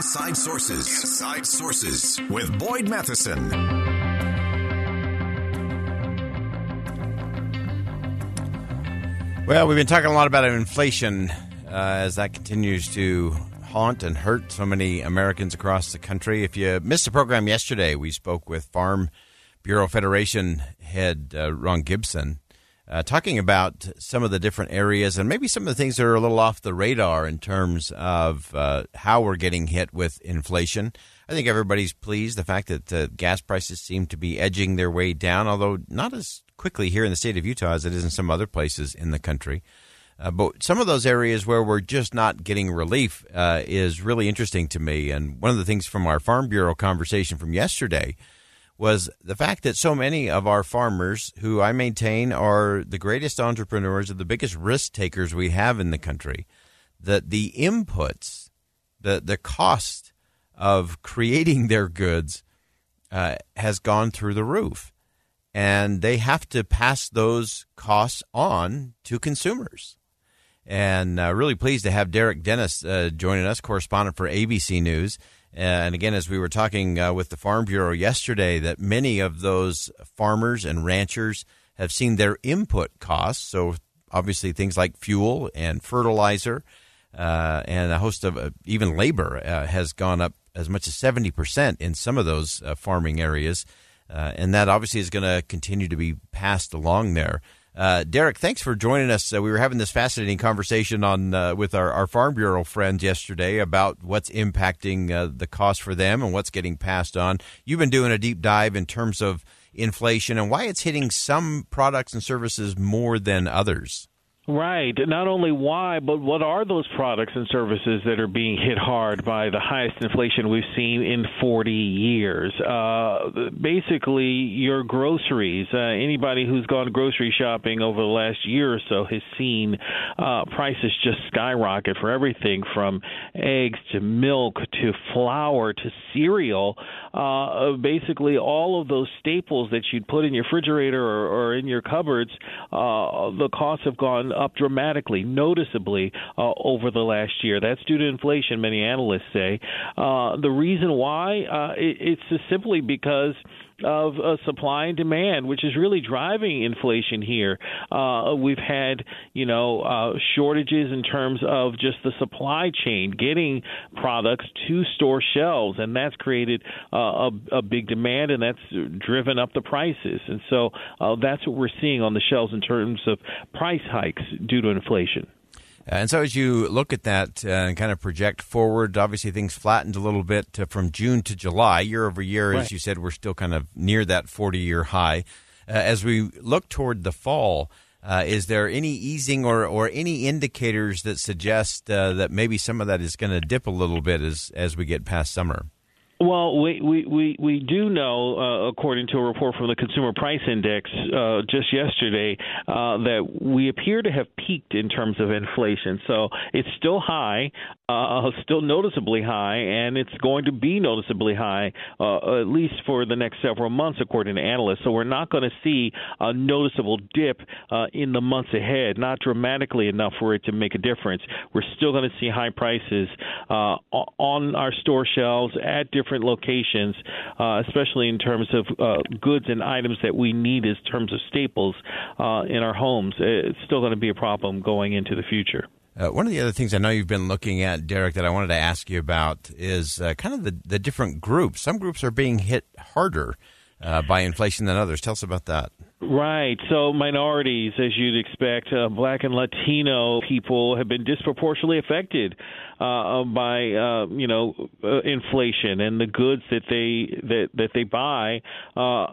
Inside Sources. Inside Sources with Boyd Matheson. Well, we've been talking a lot about inflation uh, as that continues to haunt and hurt so many Americans across the country. If you missed the program yesterday, we spoke with Farm Bureau Federation head uh, Ron Gibson, uh, talking about some of the different areas and maybe some of the things that are a little off the radar in terms of uh, how we're getting hit with inflation. I think everybody's pleased the fact that uh, gas prices seem to be edging their way down, although not as quickly here in the state of Utah as it is in some other places in the country. Uh, but some of those areas where we're just not getting relief uh, is really interesting to me. And one of the things from our Farm Bureau conversation from yesterday was the fact that so many of our farmers, who I maintain are the greatest entrepreneurs and the biggest risk takers we have in the country, that the inputs, the the cost of creating their goods uh, has gone through the roof and they have to pass those costs on to consumers. And uh, really pleased to have Derek Dennis uh, joining us, correspondent for ABC News. And again, as we were talking uh, with the Farm Bureau yesterday, that many of those farmers and ranchers have seen their input costs. So, obviously, things like fuel and fertilizer uh, and a host of uh, even labor uh, has gone up as much as 70% in some of those farming areas. Uh, and that obviously is going to continue to be passed along there. Uh, Derek, thanks for joining us. Uh, we were having this fascinating conversation on uh, with our, our, Farm Bureau friends yesterday about what's impacting uh, the cost for them and what's getting passed on. You've been doing a deep dive in terms of inflation and why it's hitting some products and services more than others. Right. Not only why, but what are those products and services that are being hit hard by the highest inflation we've seen in 40 years? Uh, basically, your groceries. Uh, anybody who's gone grocery shopping over the last year or so has seen uh, prices just skyrocket for everything from eggs to milk to flour to cereal. Uh, basically, all of those staples that you'd put in your refrigerator or, or in your cupboards, uh, the costs have gone up dramatically, noticeably uh, over the last year. That's due to inflation, many analysts say. Uh, the reason why uh, it, it's simply because of uh, supply and demand, which is really driving inflation here. Uh, we've had, you know, uh, shortages in terms of just the supply chain, getting products to store shelves, and that's created uh, a, a, big demand, and that's driven up the prices. And so uh, that's what we're seeing on the shelves in terms of price hikes due to inflation. And so, as you look at that uh, and kind of project forward, obviously things flattened a little bit uh, from June to July, year over year. Right. As you said, we're still kind of near that 40 year high. Uh, as we look toward the fall, uh, is there any easing or, or any indicators that suggest uh, that maybe some of that is going to dip a little bit as, as we get past summer? Well, we, we, we, we do know, uh, according to a report from the Consumer Price Index uh, just yesterday, uh, that we appear to have peaked in terms of inflation. So it's still high, uh, still noticeably high, and it's going to be noticeably high uh, at least for the next several months, according to analysts. So we're not going to see a noticeable dip uh, in the months ahead, not dramatically enough for it to make a difference. We're still going to see high prices on our store shelves at different different locations, uh, especially in terms of uh, goods and items that we need as terms of staples uh, in our homes. It's still going to be a problem going into the future. Uh, one of the other things I know you've been looking at, Derek, that I wanted to ask you about is uh, kind of the, the different groups. Some groups are being hit harder uh, by inflation than others. Tell us about that. Right. So minorities, as you'd expect, uh, black and Latino people have been disproportionately affected uh, by uh, you know uh, inflation and the goods that they that that they buy uh,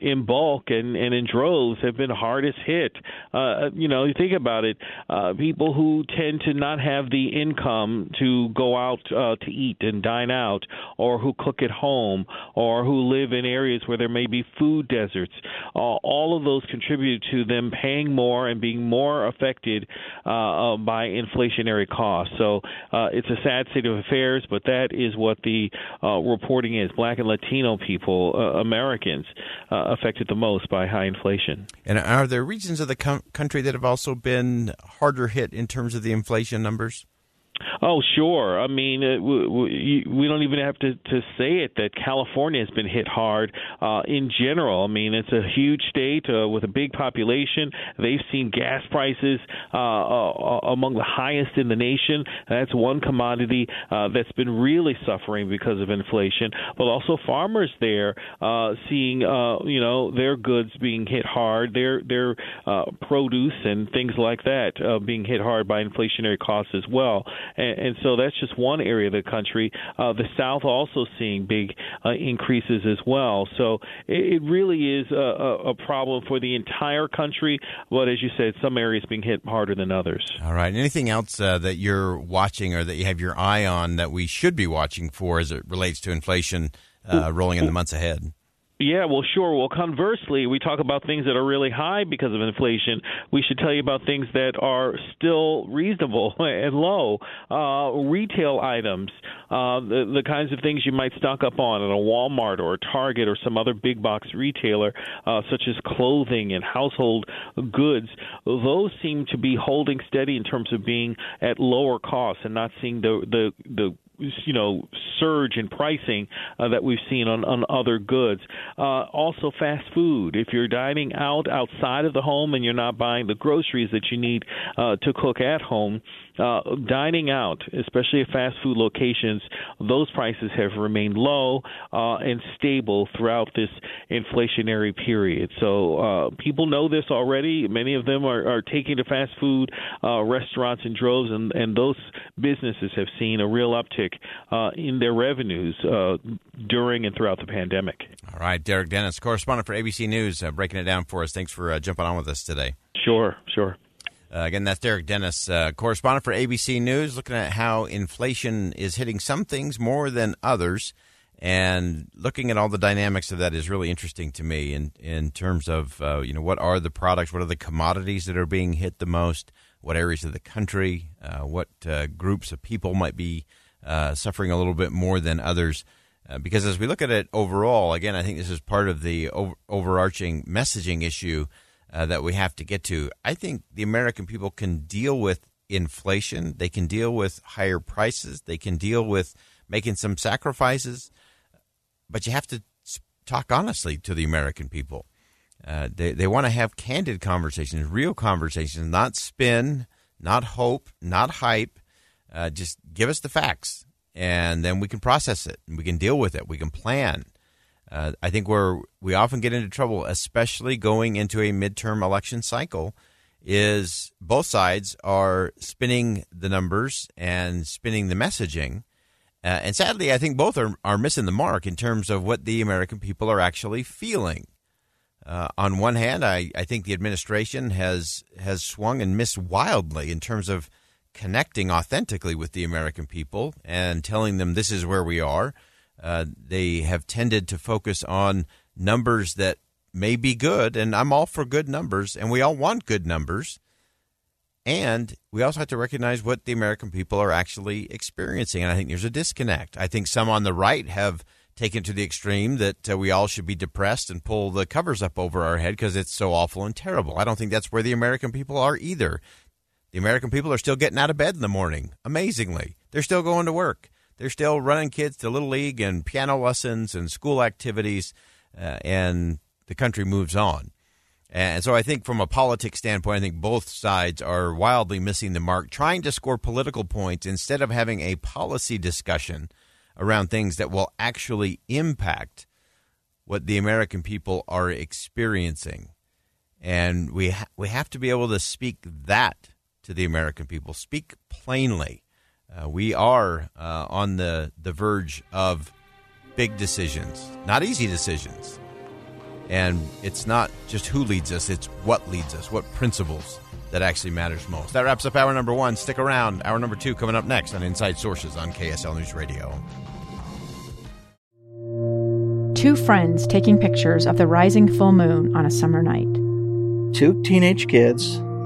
in bulk and, and in droves have been hardest hit. Uh, you know, you think about it, people who tend to not have the income to go out to eat and dine out, or who cook at home, or who live in areas where there may be food deserts. Uh, all of those contribute to them paying more and being more affected uh, uh, by inflationary costs. So uh, it's a sad state of affairs, but that is what the uh, reporting is. Black and Latino people, uh, Americans, uh, affected the most by high inflation. And are there regions of the com- country that have also been harder hit in terms of the inflation numbers? Oh, sure. I mean, uh, we, we don't even have to, to say it that California has been hit hard uh, in general. I mean, it's a huge state uh, with a big population. They've seen gas prices uh, uh, among the highest in the nation. That's one commodity uh, that's been really suffering because of inflation. But also farmers there uh, seeing, uh, you know, their goods being hit hard, their their uh, produce and things like that uh, being hit hard by inflationary costs as well and, and so that's just one area of the country. Uh, the South also seeing big uh, increases as well. So it, it really is a, a problem for the entire country. But as you said, some areas being hit harder than others. All right. Anything else uh, that you're watching or that you have your eye on that we should be watching for as it relates to inflation uh, rolling in the months ahead? Yeah, well, sure. Well, conversely, we talk about things that are really high because of inflation. We should tell you about things that are still reasonable and low. Uh, retail items, uh, the, the kinds of things you might stock up on at a Walmart or a Target or some other big box retailer, uh, such as clothing and household goods, those seem to be holding steady in terms of being at lower costs and not seeing the the the you know surge in pricing uh, that we've seen on, on other goods. Uh, also, fast food. If you're dining out outside of the home and you're not buying the groceries that you need uh, to cook at home, uh, dining out, especially at fast food locations, those prices have remained low uh, and stable throughout this inflationary period. So uh, people know this already. Many of them are, are taking to fast food restaurants in droves, and, and those businesses have seen a real uptick uh, in their revenues uh, during and throughout the pandemic. All right, Derek Dennis, correspondent for ABC News, breaking it down for us. Thanks for jumping on with us today. Sure, sure. Uh, again, that's Derek Dennis, uh, correspondent for ABC News, looking at how inflation is hitting some things more than others. And looking at all the dynamics of that is really interesting to me in, in terms of, uh, you know, what are the products, what are the commodities that are being hit the most, what areas of the country, uh, what uh, groups of people might be uh, suffering a little bit more than others. because as we look at it overall, again, I think this is part of the over- overarching messaging issue uh, that we have to get to. I think the American people can deal with inflation. They can deal with higher prices. They can deal with making some sacrifices. But you have to talk honestly to the American people. Uh, they they want to have candid conversations, real conversations, not spin, not hope, not hype. Uh, just give us the facts, and then we can process it, and we can deal with it. We can plan. Uh, I think where we often get into trouble, especially going into a midterm election cycle, is both sides are spinning the numbers and spinning the messaging. Uh, and sadly, I think both are, are missing the mark in terms of what the American people are actually feeling. Uh, on one hand, I, I think the administration has has swung and missed wildly in terms of connecting authentically with the American people and telling them this is where we are. Uh, they have tended to focus on numbers that may be good, and I'm all for good numbers, and we all want good numbers. And we also have to recognize what the American people are actually experiencing. And I think there's a disconnect. I think some on the right have taken to the extreme that uh, we all should be depressed and pull the covers up over our head because it's so awful and terrible. I don't think that's where the American people are either. The American people are still getting out of bed in the morning, amazingly. They're still going to work. They're still running kids to little league and piano lessons and school activities, uh, and the country moves on. And so I think from a politics standpoint, I think both sides are wildly missing the mark, trying to score political points instead of having a policy discussion around things that will actually impact what the American people are experiencing. And we ha- we have to be able to speak that to the American people. Speak plainly. Uh, we are uh, on the the verge of big decisions, not easy decisions. And it's not just who leads us, it's what leads us, what principles that actually matters most. That wraps up hour number one. Stick around. Hour number two coming up next on Inside Sources on KSL News Radio. Two friends taking pictures of the rising full moon on a summer night. Two teenage kids